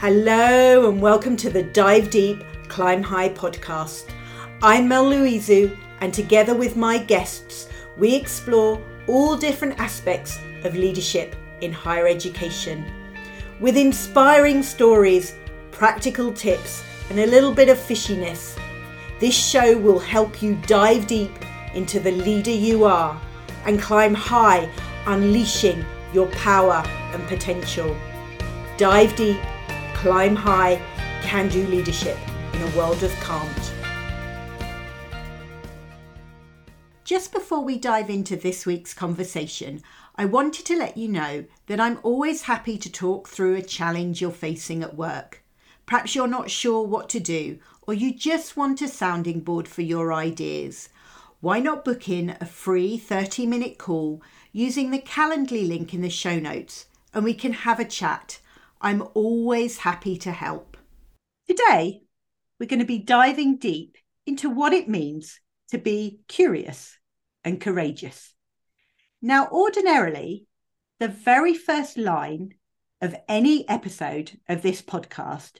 Hello, and welcome to the Dive Deep, Climb High podcast. I'm Mel Louizu, and together with my guests, we explore all different aspects of leadership in higher education. With inspiring stories, practical tips, and a little bit of fishiness, this show will help you dive deep into the leader you are and climb high, unleashing your power and potential. Dive deep, climb high, can do leadership in a world of can't. Just before we dive into this week's conversation, I wanted to let you know that I'm always happy to talk through a challenge you're facing at work. Perhaps you're not sure what to do, or you just want a sounding board for your ideas. Why not book in a free 30 minute call using the Calendly link in the show notes and we can have a chat? I'm always happy to help. Today, we're going to be diving deep into what it means to be curious and courageous. Now, ordinarily, the very first line of any episode of this podcast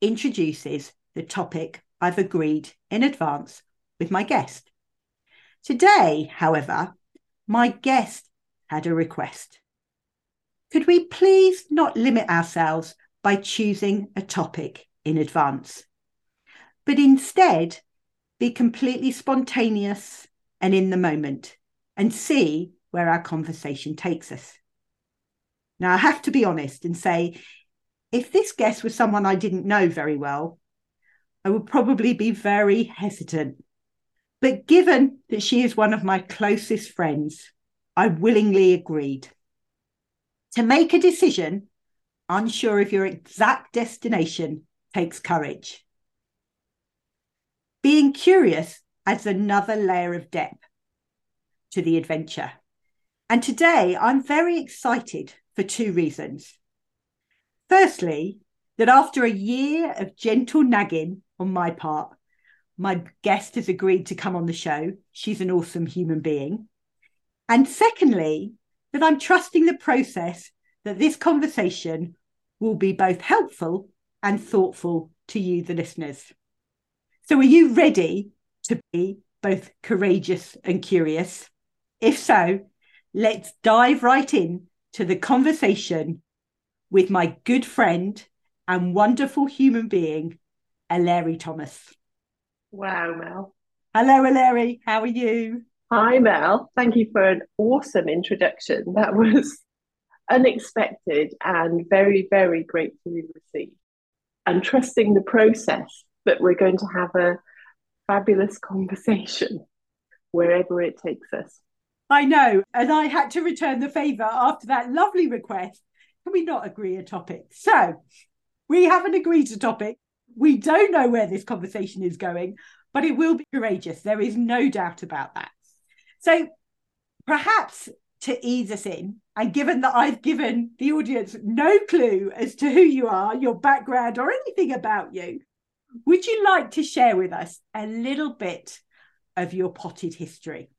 introduces the topic I've agreed in advance with my guest. Today, however, my guest had a request. Could we please not limit ourselves by choosing a topic in advance, but instead be completely spontaneous and in the moment and see where our conversation takes us. Now, I have to be honest and say, if this guest was someone I didn't know very well, I would probably be very hesitant. But given that she is one of my closest friends, I willingly agreed. To make a decision, unsure of your exact destination, takes courage. Being curious adds another layer of depth to the adventure. And today I'm very excited for two reasons. Firstly, that after a year of gentle nagging on my part, my guest has agreed to come on the show. She's an awesome human being. And secondly, that I'm trusting the process that this conversation will be both helpful and thoughtful to you, the listeners. So, are you ready to be both courageous and curious? If so, let's dive right in to the conversation with my good friend and wonderful human being, Eleri Thomas. Wow, Mel. Hello, Eleri. How are you? Hi, Mel. Thank you for an awesome introduction. That was unexpected and very, very gratefully received. And trusting the process that we're going to have a fabulous conversation wherever it takes us. I know. And I had to return the favour after that lovely request. Can we not agree a topic? So we haven't agreed a topic. We don't know where this conversation is going, but it will be courageous. There is no doubt about that. So perhaps to ease us in, and given that I've given the audience no clue as to who you are, your background, or anything about you, would you like to share with us a little bit of your potted history?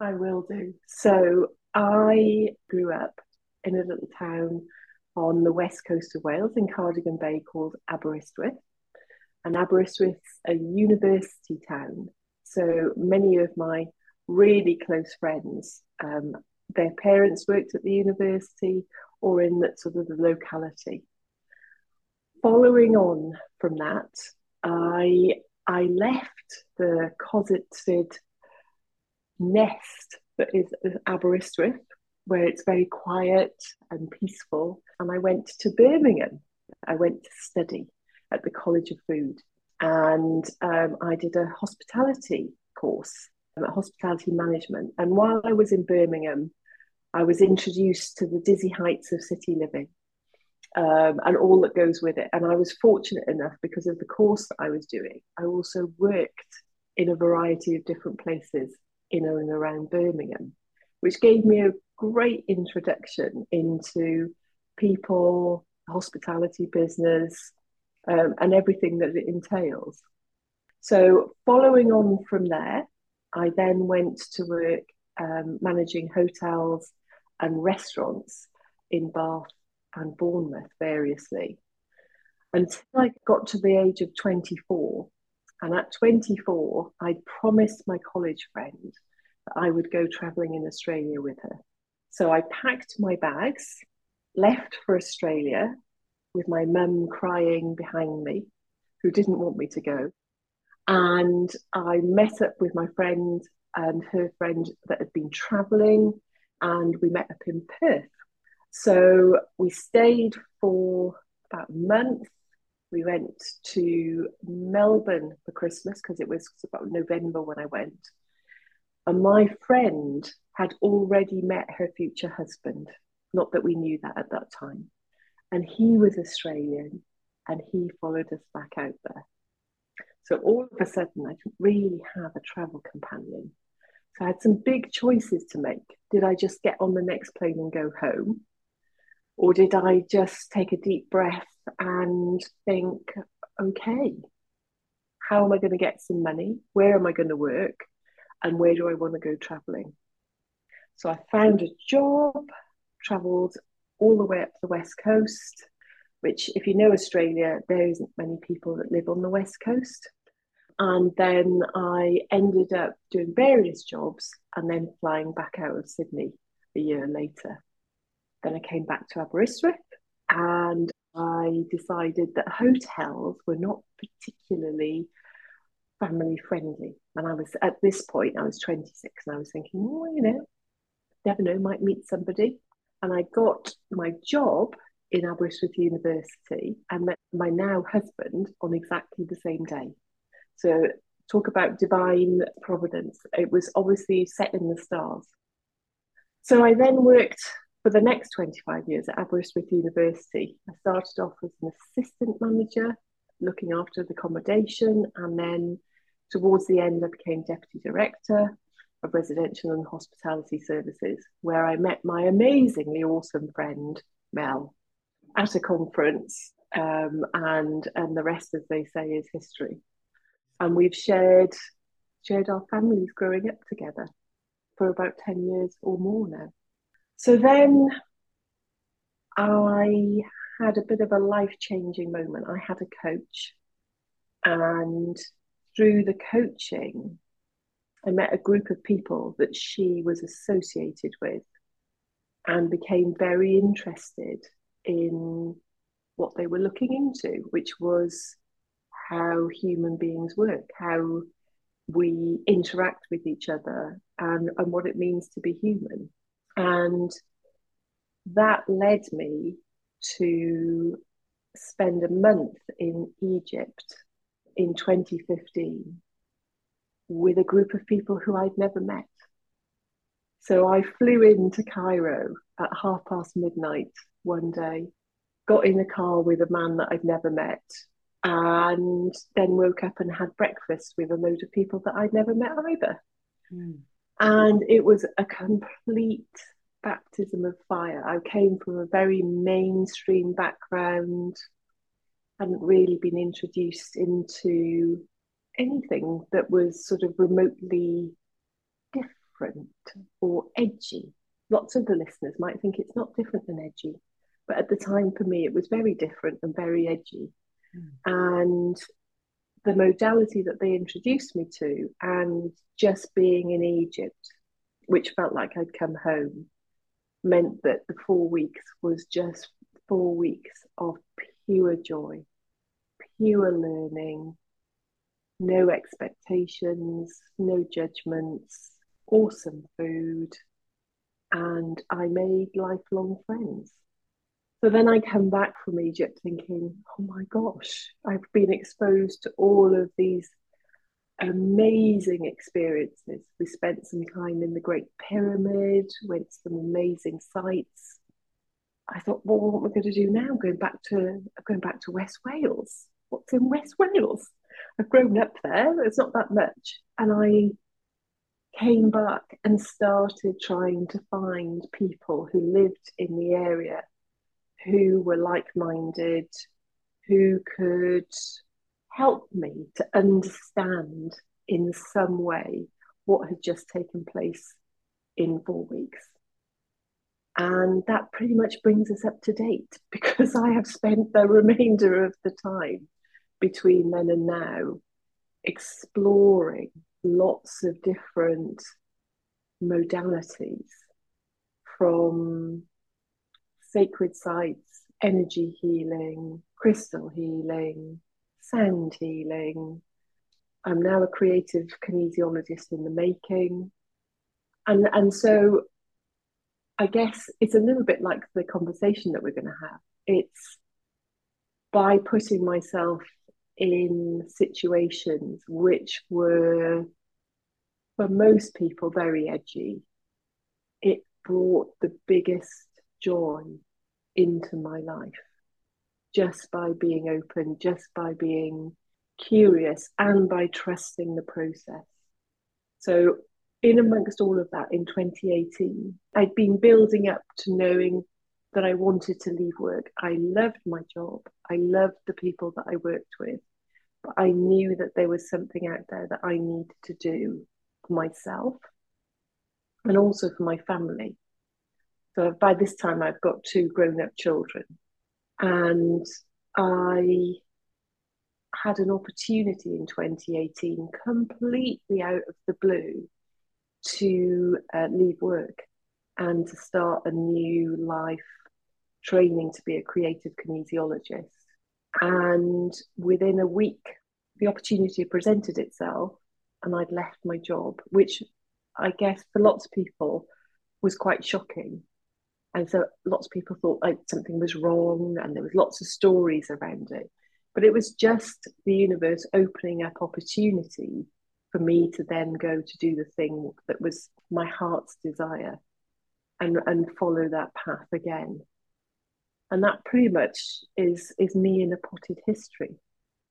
I will do. So I grew up in a little town on the west coast of Wales in Cardigan Bay called Aberystwyth. And Aberystwyth's a university town. So many of my really close friends, um, their parents worked at the university or in that sort of the locality. Following on from that, I I left the cosseted nest that is Aberystwyth, where it's very quiet and peaceful. And I went to Birmingham. I went to study at the College of Food. And um, I did a hospitality course, hospitality management. And while I was in Birmingham, I was introduced to the dizzy heights of city living um, and all that goes with it. And I was fortunate enough because of the course that I was doing. I also worked in a variety of different places in and around Birmingham, which gave me a great introduction into people, hospitality business, um, and everything that it entails. So, following on from there, I then went to work um, managing hotels and restaurants in Bath and Bournemouth variously. until I got to the age of 24. And at 24, I promised my college friend that I would go traveling in Australia with her. So I packed my bags, left for Australia with my mum crying behind me, who didn't want me to go. And I met up with my friend and her friend that had been traveling, and we met up in Perth. So we stayed for about a month. We went to Melbourne for Christmas because it was about November when I went. And my friend had already met her future husband. Not that we knew that at that time. And he was Australian and he followed us back out there. So all of a sudden, I didn't really have a travel companion. So I had some big choices to make. Did I just get on the next plane and go home? Or did I just take a deep breath and think, okay, how am I going to get some money? Where am I going to work? And where do I want to go traveling? So I found a job, traveled all the way up the West Coast, which, if you know Australia, there isn't many people that live on the West Coast. And then I ended up doing various jobs and then flying back out of Sydney a year later. Then I came back to Aberystwyth and I decided that hotels were not particularly family friendly. And I was at this point, I was 26 and I was thinking, well, you know, never know, might meet somebody. And I got my job in Aberystwyth University and met my now husband on exactly the same day. So, talk about divine providence. It was obviously set in the stars. So, I then worked for the next 25 years at Aberystwyth University. I started off as an assistant manager, looking after the accommodation, and then towards the end, I became deputy director of residential and hospitality services, where I met my amazingly awesome friend Mel at a conference, um, and and the rest, as they say, is history. And we've shared shared our families growing up together for about ten years or more now. So then, I had a bit of a life changing moment. I had a coach, and through the coaching, I met a group of people that she was associated with and became very interested in what they were looking into, which was how human beings work, how we interact with each other, and, and what it means to be human. And that led me to spend a month in Egypt in 2015 with a group of people who I'd never met. So I flew into Cairo at half past midnight one day, got in the car with a man that I'd never met, and then woke up and had breakfast with a load of people that I'd never met either. Mm. And it was a complete baptism of fire. I came from a very mainstream background, hadn't really been introduced into anything that was sort of remotely different or edgy. Lots of the listeners might think it's not different than edgy, but at the time for me, it was very different and very edgy. And the modality that they introduced me to, and just being in Egypt, which felt like I'd come home, meant that the four weeks was just four weeks of pure joy, pure learning, no expectations, no judgments, awesome food, and I made lifelong friends. So then I come back from Egypt thinking, oh my gosh, I've been exposed to all of these amazing experiences. We spent some time in the Great Pyramid, went to some amazing sites. I thought, well, what am I going to do now? Going back to going back to West Wales. What's in West Wales? I've grown up there. It's not that much, and I came back and started trying to find people who lived in the area who were like-minded, who could help me to understand in some way what had just taken place in four weeks. And that pretty much brings us up to date because I have spent the remainder of the time between then and now exploring lots of different modalities from sacred sites, energy healing, crystal healing, sound healing. I'm now a creative kinesiologist in the making. And, and so I guess it's a little bit like the conversation that we're going to have. It's by putting myself in situations which were, for most people, very edgy, it brought the biggest joy into my life just by being open, just by being curious, and by trusting the process. So, in amongst all of that, in 2018, I'd been building up to knowing that I wanted to leave work. I loved my job, I loved the people that I worked with, but I knew that there was something out there that I needed to do for myself and also for my family. By this time, I've got two grown up children. And I had an opportunity in 2018, completely out of the blue, to uh, leave work and to start a new life training to be a creative kinesiologist. And within a week, the opportunity presented itself, and I'd left my job, which I guess for lots of people was quite shocking. And so lots of people thought like something was wrong, and there was lots of stories around it. But it was just the universe opening up opportunity for me to then go to do the thing that was my heart's desire and, and follow that path again. And that pretty much is is me in a potted history.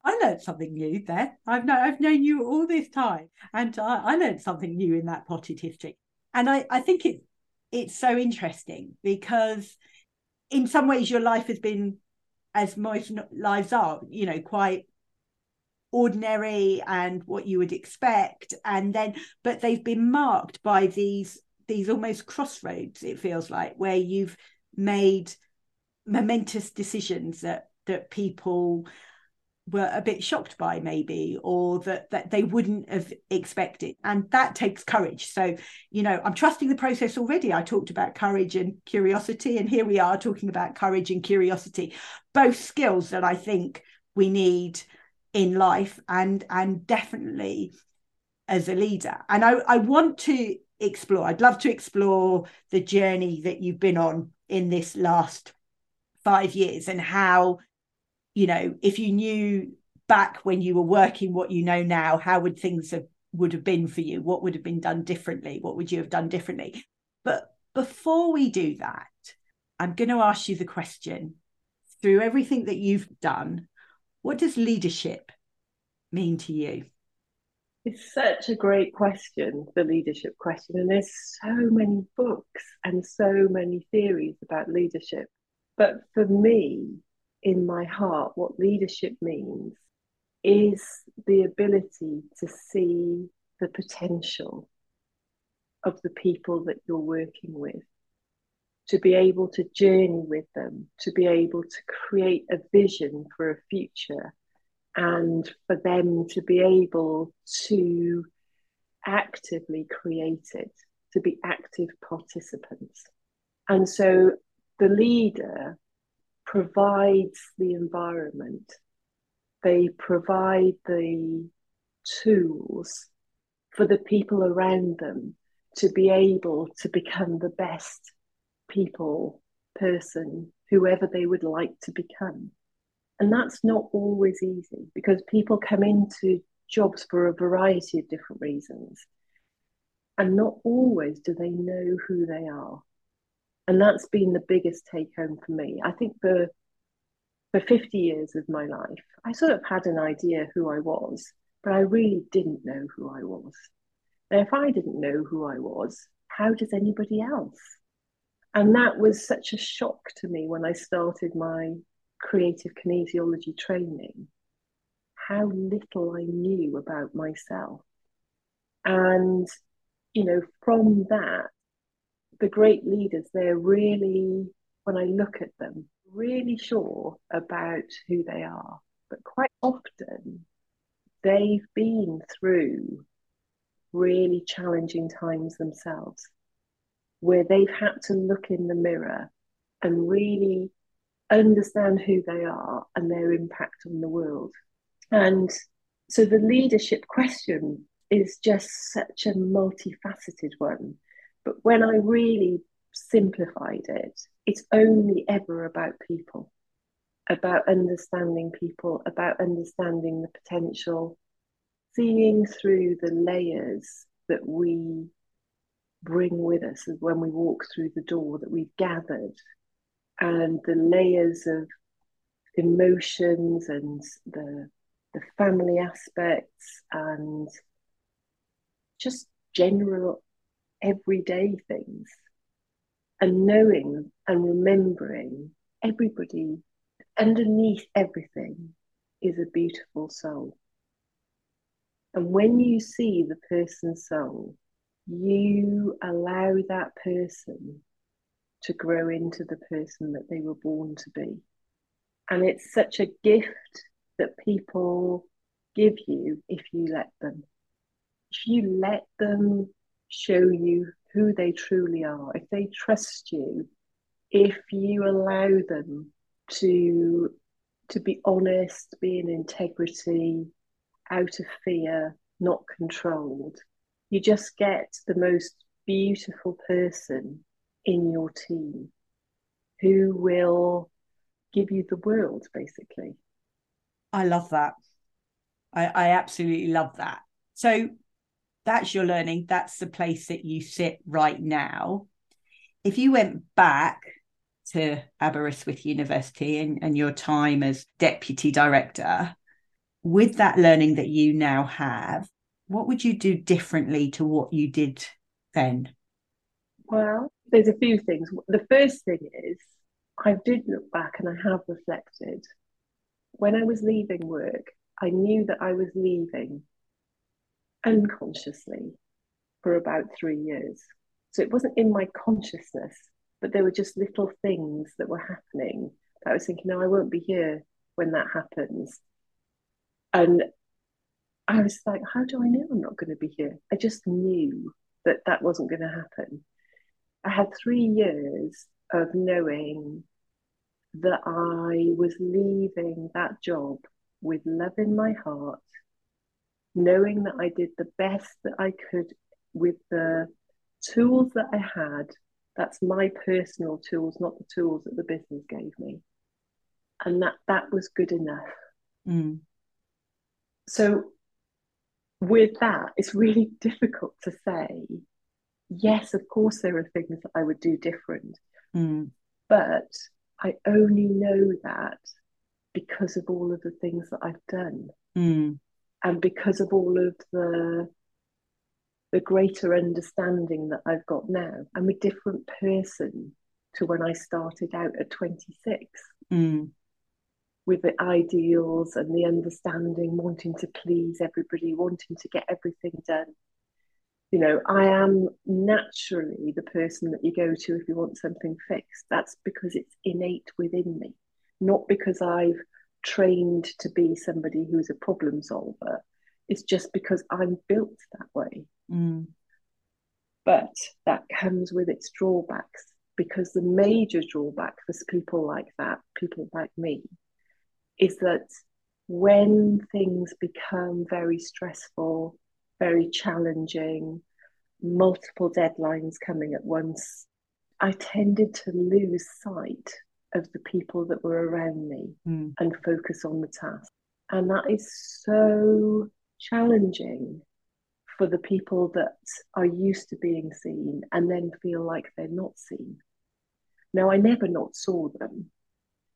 I learned something new there. I've known I've known you all this time, and I, I learned something new in that potted history. And I, I think it it's so interesting because in some ways your life has been as most lives are you know quite ordinary and what you would expect. And then but they've been marked by these these almost crossroads it feels like where you've made momentous decisions that that people were a bit shocked by maybe or that that they wouldn't have expected. And that takes courage. So you know i'm trusting the process already. I talked about courage and curiosity and here we are talking about courage and curiosity both skills that i think we need in life and and definitely as a leader. And i i want to explore i'd love to explore the journey that you've been on in this last 5 years and how you know, if you knew back when you were working what you know now, how would things have would have been for you? What would have been done differently? What would you have done differently? But before we do that, I'm going to ask you the question through everything that you've done, what does leadership mean to you? It's such a great question, the leadership question. And there's so many books and so many theories about leadership. But for me, in my heart, what leadership means is the ability to see the potential of the people that you're working with, to be able to journey with them, to be able to create a vision for a future, and for them to be able to actively create it, to be active participants. And so the leader provides the environment, they provide the tools for the people around them to be able to become the best people, person, whoever they would like to become. And that's not always easy because people come into jobs for a variety of different reasons. And not always do they know who they are and that's been the biggest take home for me. I think for for 50 years of my life, I sort of had an idea who I was, but I really didn't know who I was. And if I didn't know who I was, how does anybody else? And that was such a shock to me when I started my creative kinesiology training, how little I knew about myself. And, you know, from that, the great leaders, they're really, when I look at them, really sure about who they are. But quite often, they've been through really challenging times themselves where they've had to look in the mirror and really understand who they are and their impact on the world. And so the leadership question is just such a multifaceted one. But when I really simplified it, it's only ever about people, about understanding people, about understanding the potential, seeing through the layers that we bring with us when we walk through the door that we've gathered and the layers of emotions and the the family aspects and just general everyday things and knowing and remembering everybody underneath everything is a beautiful soul and when you see the person's soul you allow that person to grow into the person that they were born to be. And it's such a gift that people give you if you let them. If you let them show you who they truly are, if they trust you, if you allow them to to be honest, be in integrity, out of fear, not controlled, you just get the most beautiful person in your team who will give you the world, basically. I love that. I, I absolutely love that. So that's your learning. That's the place that you sit right now. If you went back to Aberystwyth University and, and your time as deputy director, with that learning that you now have, what would you do differently to what you did then? Well, there's a few things. The first thing is I did look back and I have reflected. When I was leaving work, I knew that I was leaving unconsciously for about three years. So it wasn't in my consciousness, but there were just little things that were happening that I was thinking, no, I won't be here when that happens. And I was like, how do I know I'm not going to be here? I just knew that that wasn't going to happen. I had three years of knowing that I was leaving that job with love in my heart, knowing that I did the best that I could with the tools that I had. That's my personal tools, not the tools that the business gave me. And that that was good enough. Mm. So with that, it's really difficult to say, yes, of course, there are things that I would do different. Mm. But I only know that because of all of the things that I've done. Mm. And because of all of the the greater understanding that I've got now. I'm a different person to when I started out at 26. Mm with the ideals and the understanding, wanting to please everybody, wanting to get everything done. You know, I am naturally the person that you go to if you want something fixed. That's because it's innate within me, not because I've trained to be somebody who's a problem solver. It's just because I'm built that way. Mm. But that comes with its drawbacks because the major drawback for people like that, people like me, is that when things become very stressful, very challenging, multiple deadlines coming at once, I tended to lose sight of the people that were around me mm. and focus on the task. And that is so challenging for the people that are used to being seen and then feel like they're not seen. Now, I never not saw them.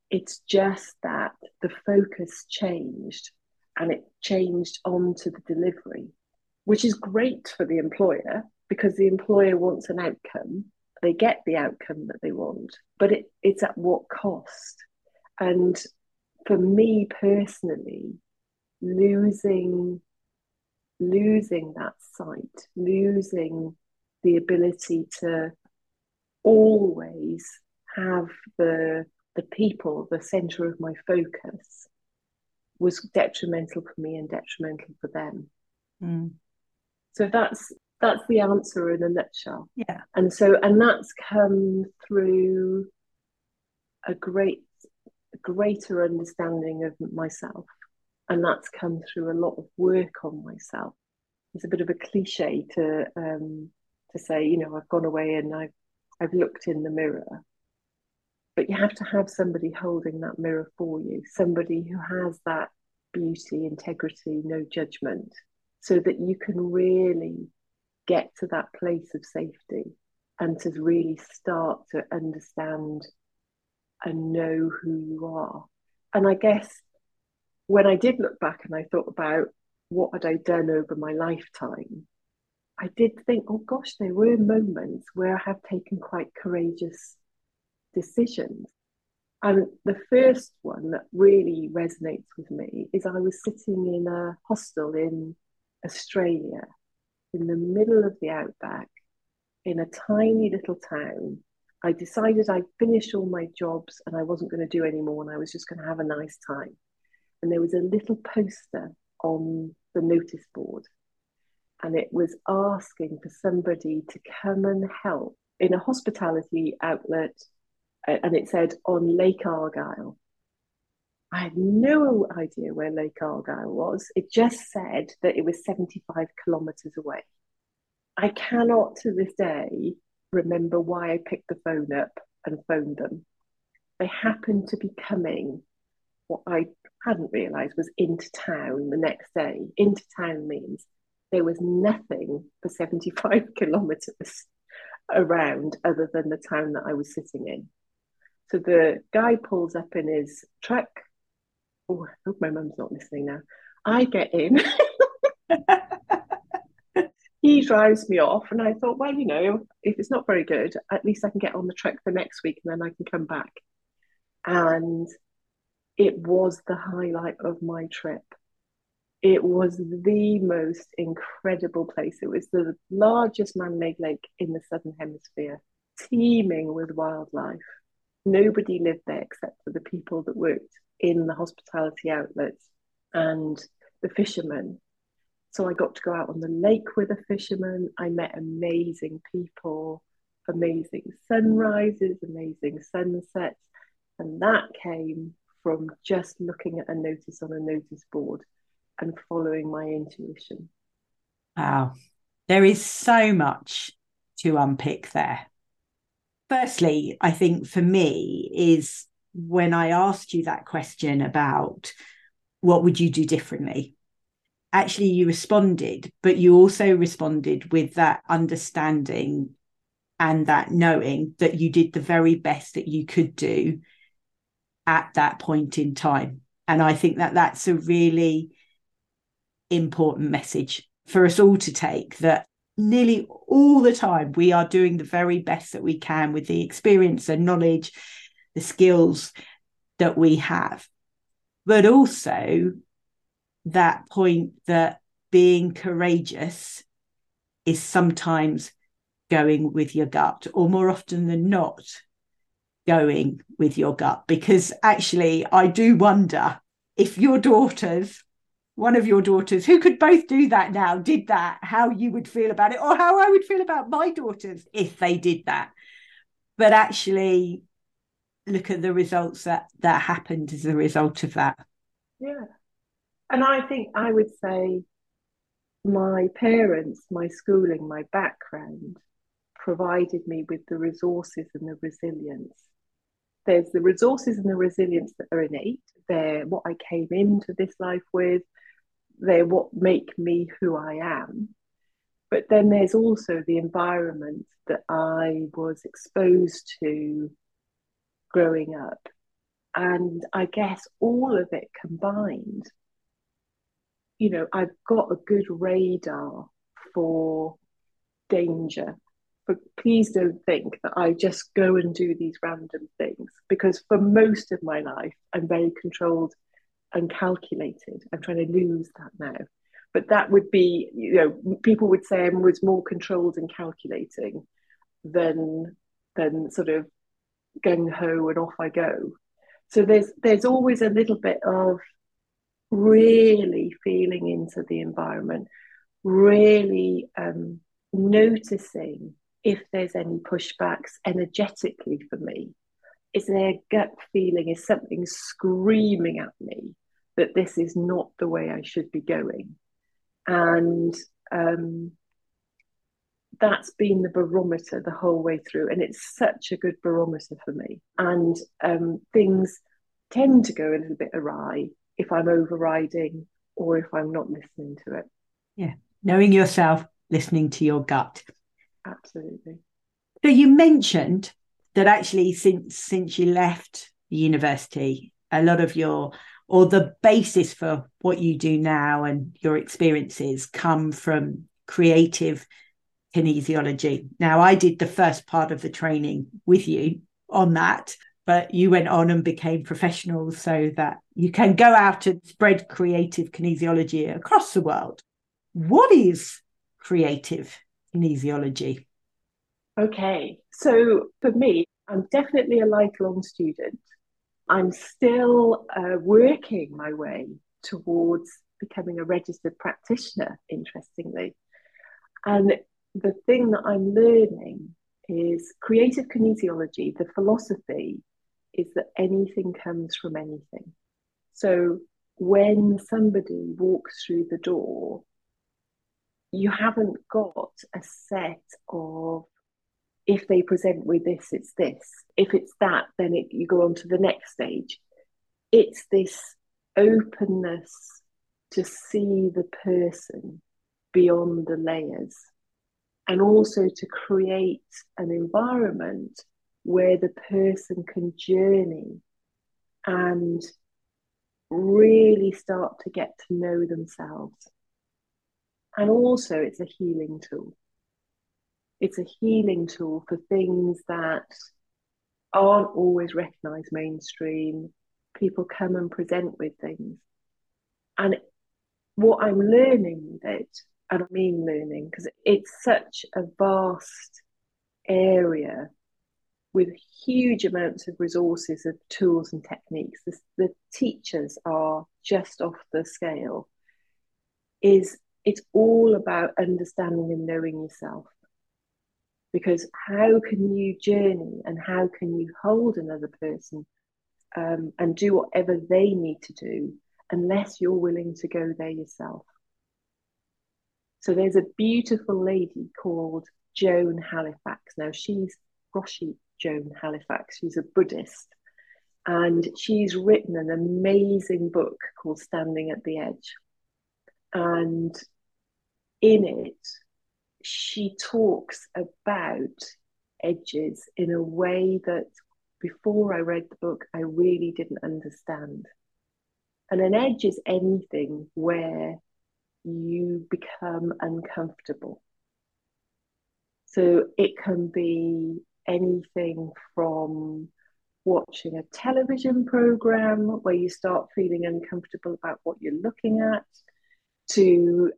It's just that the focus changed and it changed onto the delivery, which is great for the employer because the employer wants an outcome. They get the outcome that they want, but it, it's at what cost? And for me personally, losing losing that sight, losing the ability to always have the the people the center of my focus was detrimental for me and detrimental for them. Mm. So that's that's the answer in a nutshell. Yeah. And so and that's come through a great greater understanding of myself. And that's come through a lot of work on myself. It's a bit of a cliche to um, to say, you know, I've gone away and I've I've looked in the mirror. But you have to have somebody holding that mirror for you, somebody who has that beauty, integrity, no judgment, so that you can really get to that place of safety and to really start to understand and know who you are. And I guess when I did look back and I thought about what had I done over my lifetime, I did think, oh gosh, there were moments where I have taken quite courageous decisions. And the first one that really resonates with me is I was sitting in a hostel in Australia in the middle of the outback in a tiny little town. I decided I'd finished all my jobs and I wasn't going to do any more and I was just going to have a nice time. And there was a little poster on the notice board and it was asking for somebody to come and help in a hospitality outlet and it said on Lake Argyle. I had no idea where Lake Argyle was. It just said that it was 75 kilometres away. I cannot to this day remember why I picked the phone up and phoned them. They happened to be coming, what I hadn't realised was into town the next day. Into town means there was nothing for 75 kilometres around other than the town that I was sitting in. So the guy pulls up in his truck. Oh, I hope my mum's not listening now. I get in. he drives me off, and I thought, well, you know, if it's not very good, at least I can get on the truck for next week, and then I can come back. And it was the highlight of my trip. It was the most incredible place. It was the largest man made lake in the Southern Hemisphere, teeming with wildlife nobody lived there except for the people that worked in the hospitality outlets and the fishermen. So I got to go out on the lake with a fisherman. I met amazing people, amazing sunrises, amazing sunsets. And that came from just looking at a notice on a notice board and following my intuition. Wow. There is so much to unpick there firstly, I think for me is when I asked you that question about what would you do differently? Actually, you responded, but you also responded with that understanding and that knowing that you did the very best that you could do at that point in time. And I think that that's a really important message for us all to take that nearly all the time we are doing the very best that we can with the experience and knowledge the skills that we have. But also that point that being courageous is sometimes going with your gut or more often than not going with your gut. Because actually i do wonder if your daughters one of your daughters who could both do that now did that how you would feel about it or how i would feel about my daughters if they did that. But actually look at the results that that happened as a result of that. Yeah. And i think i would say my parents my schooling my background provided me with the resources and the resilience. There's the resources and the resilience that are innate. They're what i came into this life with. They're what make me who I am. But then there's also the environment that I was exposed to growing up. And I guess all of it combined, you know, I've got a good radar for danger. But please don't think that I just go and do these random things because for most of my life, I'm very controlled and calculated. I'm trying to lose that now. But that would be, you know, people would say I was more controlled and calculating than than sort of gung ho and off I go. So there's there's always a little bit of really feeling into the environment, really um, noticing if there's any pushbacks energetically for me. Is there a gut feeling? Is something screaming at me that this is not the way I should be going? And um, that's been the barometer the whole way through. And it's such a good barometer for me. And um, things tend to go a little bit awry if I'm overriding or if I'm not listening to it. Yeah. Knowing yourself, listening to your gut. Absolutely. So you mentioned that actually since since you left university, a lot of your or the basis for what you do now and your experiences come from creative kinesiology. Now, I did the first part of the training with you on that, but you went on and became professional so that you can go out and spread creative kinesiology across the world. What is creative kinesiology? Okay, so for me, I'm definitely a lifelong student. I'm still uh, working my way towards becoming a registered practitioner, interestingly. And the thing that I'm learning is creative kinesiology, the philosophy is that anything comes from anything. So when somebody walks through the door, you haven't got a set of if they present with this, it's this. If it's that, then it, you go on to the next stage. It's this openness to see the person beyond the layers and also to create an environment where the person can journey and really start to get to know themselves. And also, it's a healing tool. It's a healing tool for things that aren't always recognized mainstream. People come and present with things. And what I'm learning with it and I mean learning because it's such a vast area with huge amounts of resources of tools and techniques. The, the teachers are just off the scale. Is it's all about understanding and knowing yourself. Because how can you journey and how can you hold another person um, and do whatever they need to do unless you're willing to go there yourself? So there's a beautiful lady called Joan Halifax. Now she's Roshi Joan Halifax. She's a Buddhist. And she's written an amazing book called Standing at the Edge. And in it, she talks about edges in a way that before I read the book, I really didn't understand. And an edge is anything where you become uncomfortable. So it can be anything from watching a television program where you start feeling uncomfortable about what you're looking at to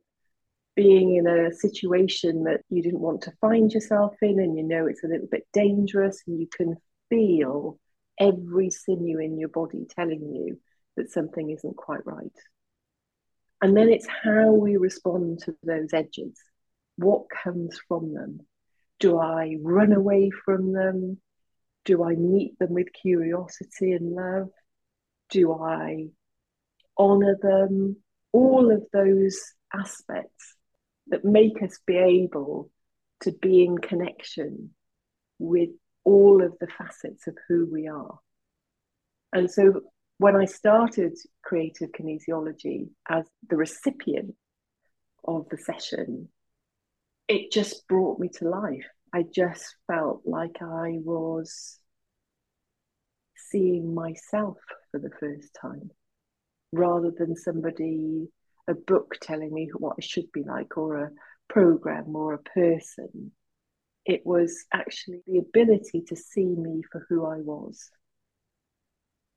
being in a situation that you didn't want to find yourself in and you know it's a little bit dangerous and you can feel every sinew in your body telling you that something isn't quite right. And then it's how we respond to those edges. What comes from them? Do I run away from them? Do I meet them with curiosity and love? Do I honor them? All of those aspects that make us be able to be in connection with all of the facets of who we are. And so when I started creative kinesiology as the recipient of the session, it just brought me to life. I just felt like I was seeing myself for the first time rather than somebody, a book telling me what I should be like, or a program or a person. It was actually the ability to see me for who I was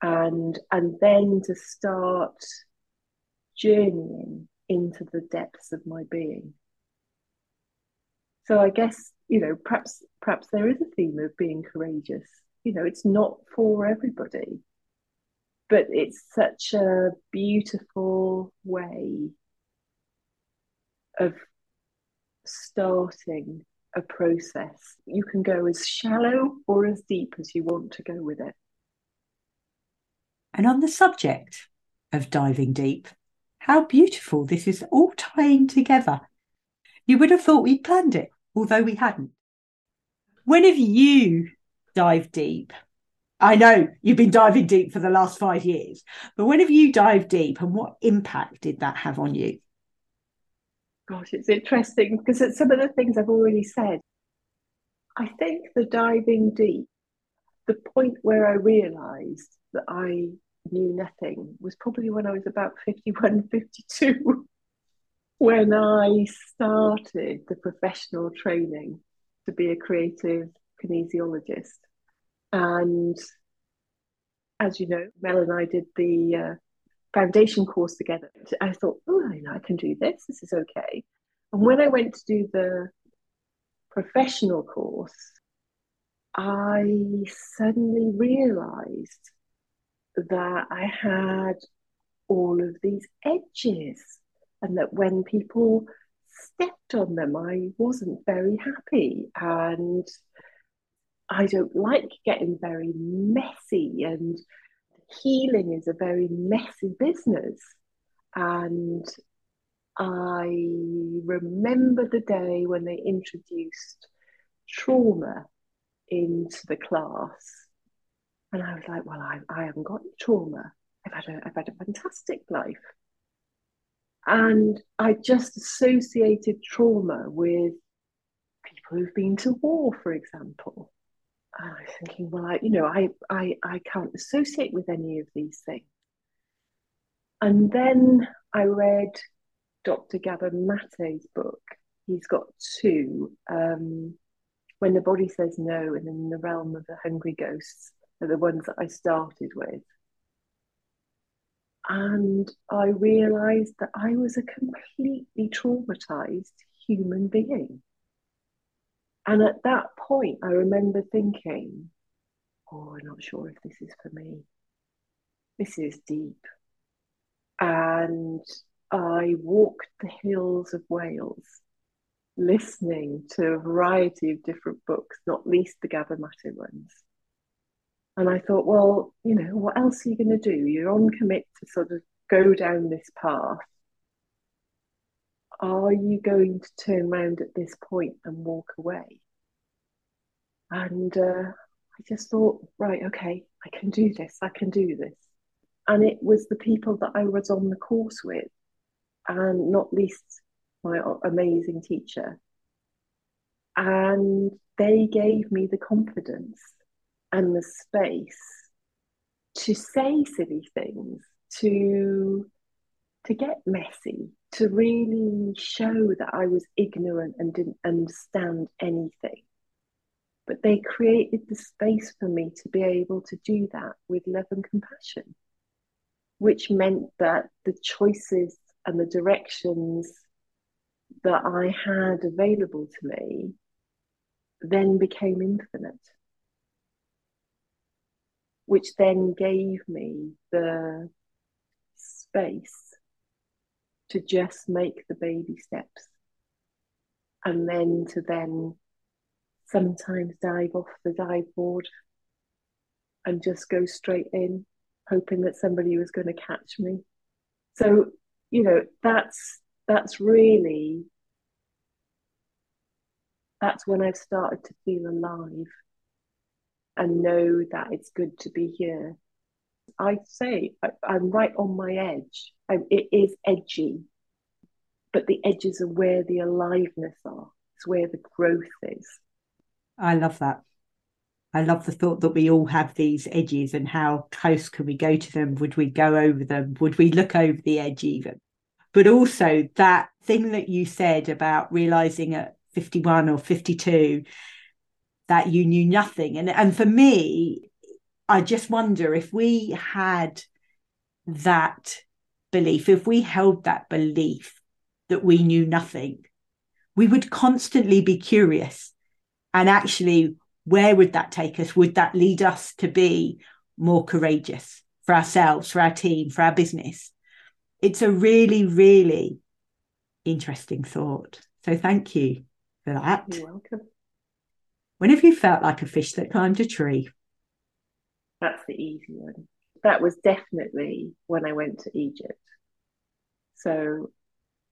and and then to start journeying into the depths of my being So I guess, you know, perhaps perhaps there is a theme of being courageous. You know, it's not for everybody. But it's such a beautiful way of starting a process. You can go as shallow or as deep as you want to go with it. And on the subject of diving deep, how beautiful this is all tying together. You would have thought we'd planned it, although we hadn't. When have you dived deep? I know you've been diving deep for the last five years, but when have you dived deep and what impact did that have on you? Gosh, it's interesting because it's some of the things I've already said. I think the diving deep, the point where I realized that I knew nothing was probably when I was about 51, 52, when I started the professional training to be a creative kinesiologist. And as you know, Mel and I did the uh, foundation course together. I thought, oh, I can do this. This is okay. And when I went to do the professional course, I suddenly realized that I had all of these edges, and that when people stepped on them, I wasn't very happy. And I don't like getting very messy, and healing is a very messy business. And I remember the day when they introduced trauma into the class and I was like, well, I, I haven't got trauma. I've had a, I've had a fantastic life. And I just associated trauma with people who've been to war, for example. And I was thinking, well, I, you know, I, I, I can't associate with any of these things. And then I read Dr. Gabor Mate's book. He's got two. Um, when the body says no, and in the realm of the hungry ghosts are the ones that I started with. And I realized that I was a completely traumatized human being. And at that point, I remember thinking, oh, I'm not sure if this is for me. This is deep. And I walked the hills of Wales listening to a variety of different books, not least the Mate ones. And I thought, well, you know, what else are you going to do? You're on commit to sort of go down this path. Are you going to turn around at this point and walk away? And uh, I just thought, right, okay, I can do this. I can do this. And it was the people that I was on the course with, and not least my amazing teacher. And they gave me the confidence and the space to say silly things, to to get messy, to really show that I was ignorant and didn't understand anything. But they created the space for me to be able to do that with love and compassion, which meant that the choices and the directions that I had available to me then became infinite which then gave me the space to just make the baby steps and then to then sometimes dive off the dive board and just go straight in hoping that somebody was going to catch me. So you know that's that's really that's when i've started to feel alive and know that it's good to be here. I say I, am right on my edge. I, it is edgy, but the edges are where the aliveness are. It's where the growth is. I love that. I love the thought that we all have these edges and how close can we go to them? Would we go over them? Would we look over the edge even? But also that thing that you said about realizing at 51 or 52 that you knew nothing. And and for me, I just wonder if we had that belief, if we held that belief that we knew nothing, we would constantly be curious. And actually, where would that take us? Would that lead us to be more courageous for ourselves, for our team, for our business? It's a really, really interesting thought. So thank you for that. You're welcome. When have you felt like a fish that climbed a tree? That's the easy one. That was definitely when I went to Egypt. So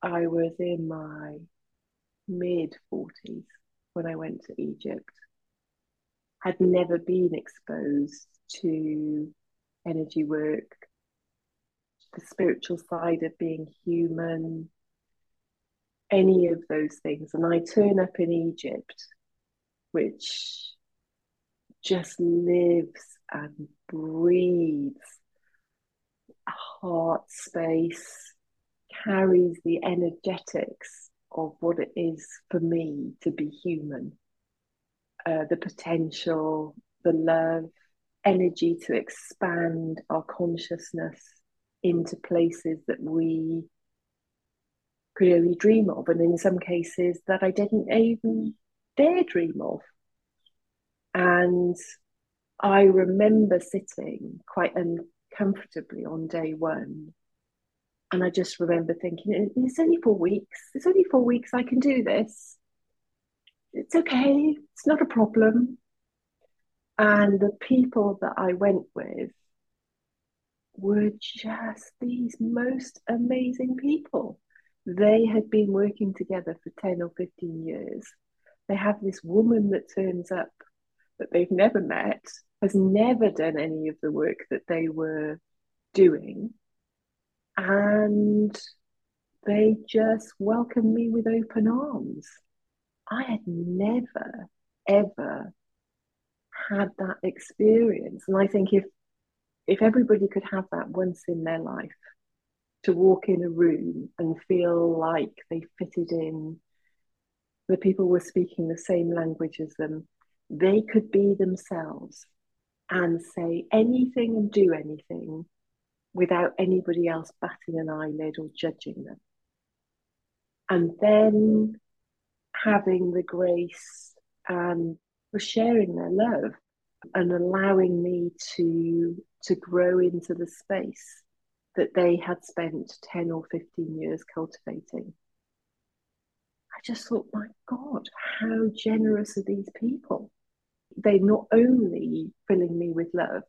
I was in my mid 40s when I went to Egypt. Had never been exposed to energy work, the spiritual side of being human, any of those things. And I turn up in Egypt, which just lives and breathes heart space, carries the energetics of what it is for me to be human. Uh, the potential, the love, energy to expand our consciousness into places that we could only dream of, and in some cases that I didn't even dare dream of. And I remember sitting quite uncomfortably on day one. And I just remember thinking, it's only four weeks. It's only four weeks. I can do this. It's okay. It's not a problem. And the people that I went with were just these most amazing people. They had been working together for 10 or 15 years. They have this woman that turns up that they've never met, has never done any of the work that they were doing. And they just welcomed me with open arms. I had never, ever had that experience. And I think if if everybody could have that once in their life, to walk in a room and feel like they fitted in, the people were speaking the same language as them, they could be themselves and say anything and do anything without anybody else batting an eyelid or judging them. And then having the grace um, and for sharing their love and allowing me to to grow into the space that they had spent 10 or 15 years cultivating. I just thought, my God, how generous are these people? They're not only filling me with love,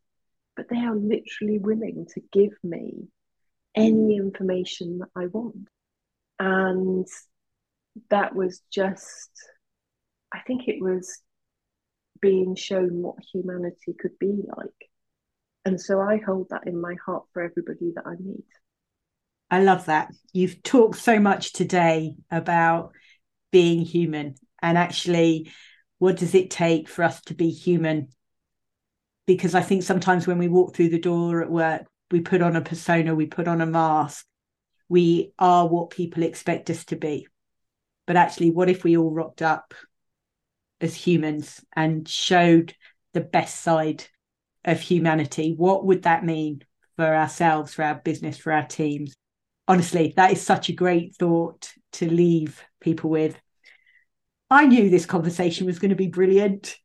but they are literally willing to give me any information that I want. And that was just, I think it was being shown what humanity could be like. And so I hold that in my heart for everybody that I meet. I love that. You've talked so much today about being human and actually what does it take for us to be human? Because I think sometimes when we walk through the door at work, we put on a persona, we put on a mask, we are what people expect us to be. But actually, what if we all rocked up as humans and showed the best side of humanity? What would that mean for ourselves, for our business, for our teams? Honestly, that is such a great thought to leave people with. I knew this conversation was going to be brilliant.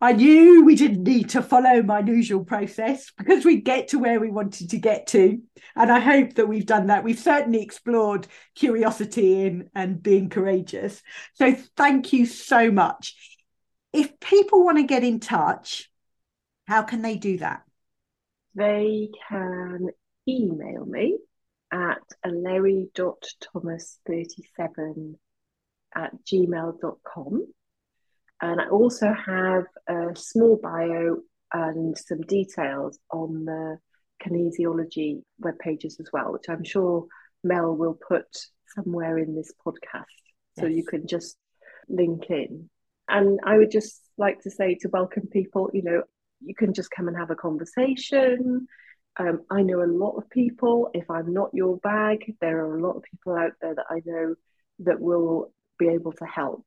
I knew we didn't need to follow my usual process because we'd get to where we wanted to get to. And I hope that we've done that. We've certainly explored curiosity and, and being courageous. So thank you so much. If people want to get in touch, how can they do that? They can email me at eleri.thomas37 at gmail.com. And I also have a small bio and some details on the kinesiology web pages as well, which I'm sure Mel will put somewhere in this podcast. So yes. you can just link in. And I would just like to say to welcome people, you know, you can just come and have a conversation. Um, I know a lot of people. If I'm not your bag, there are a lot of people out there that I know that will be able to help.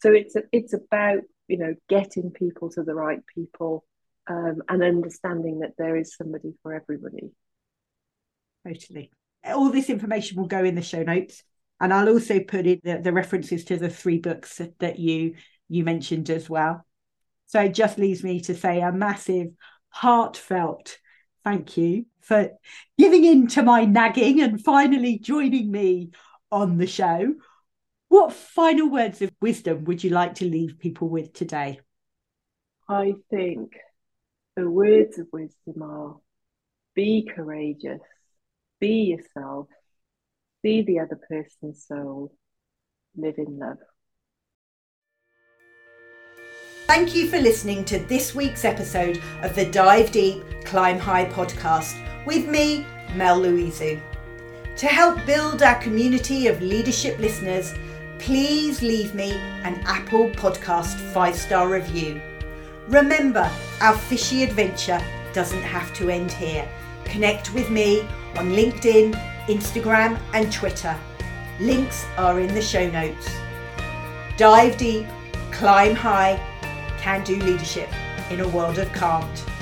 So it's a, it's about you know getting people to the right people um, and understanding that there is somebody for everybody. Totally. All this information will go in the show notes. And I'll also put in the, the references to the three books that you you mentioned as well. So it just leaves me to say a massive, heartfelt thank you for giving in to my nagging and finally joining me on the show. What final words of wisdom would you like to leave people with today? I think the words of wisdom are be courageous, be yourself, see the other person's soul, live in love. Thank you for listening to this week's episode of the Dive Deep, Climb High podcast with me, Mel Louisu. To help build our community of leadership listeners, please leave me an Apple Podcast five star review. Remember, our fishy adventure doesn't have to end here. Connect with me on LinkedIn, Instagram, and Twitter. Links are in the show notes. Dive deep, climb high, can do leadership in a world of can't.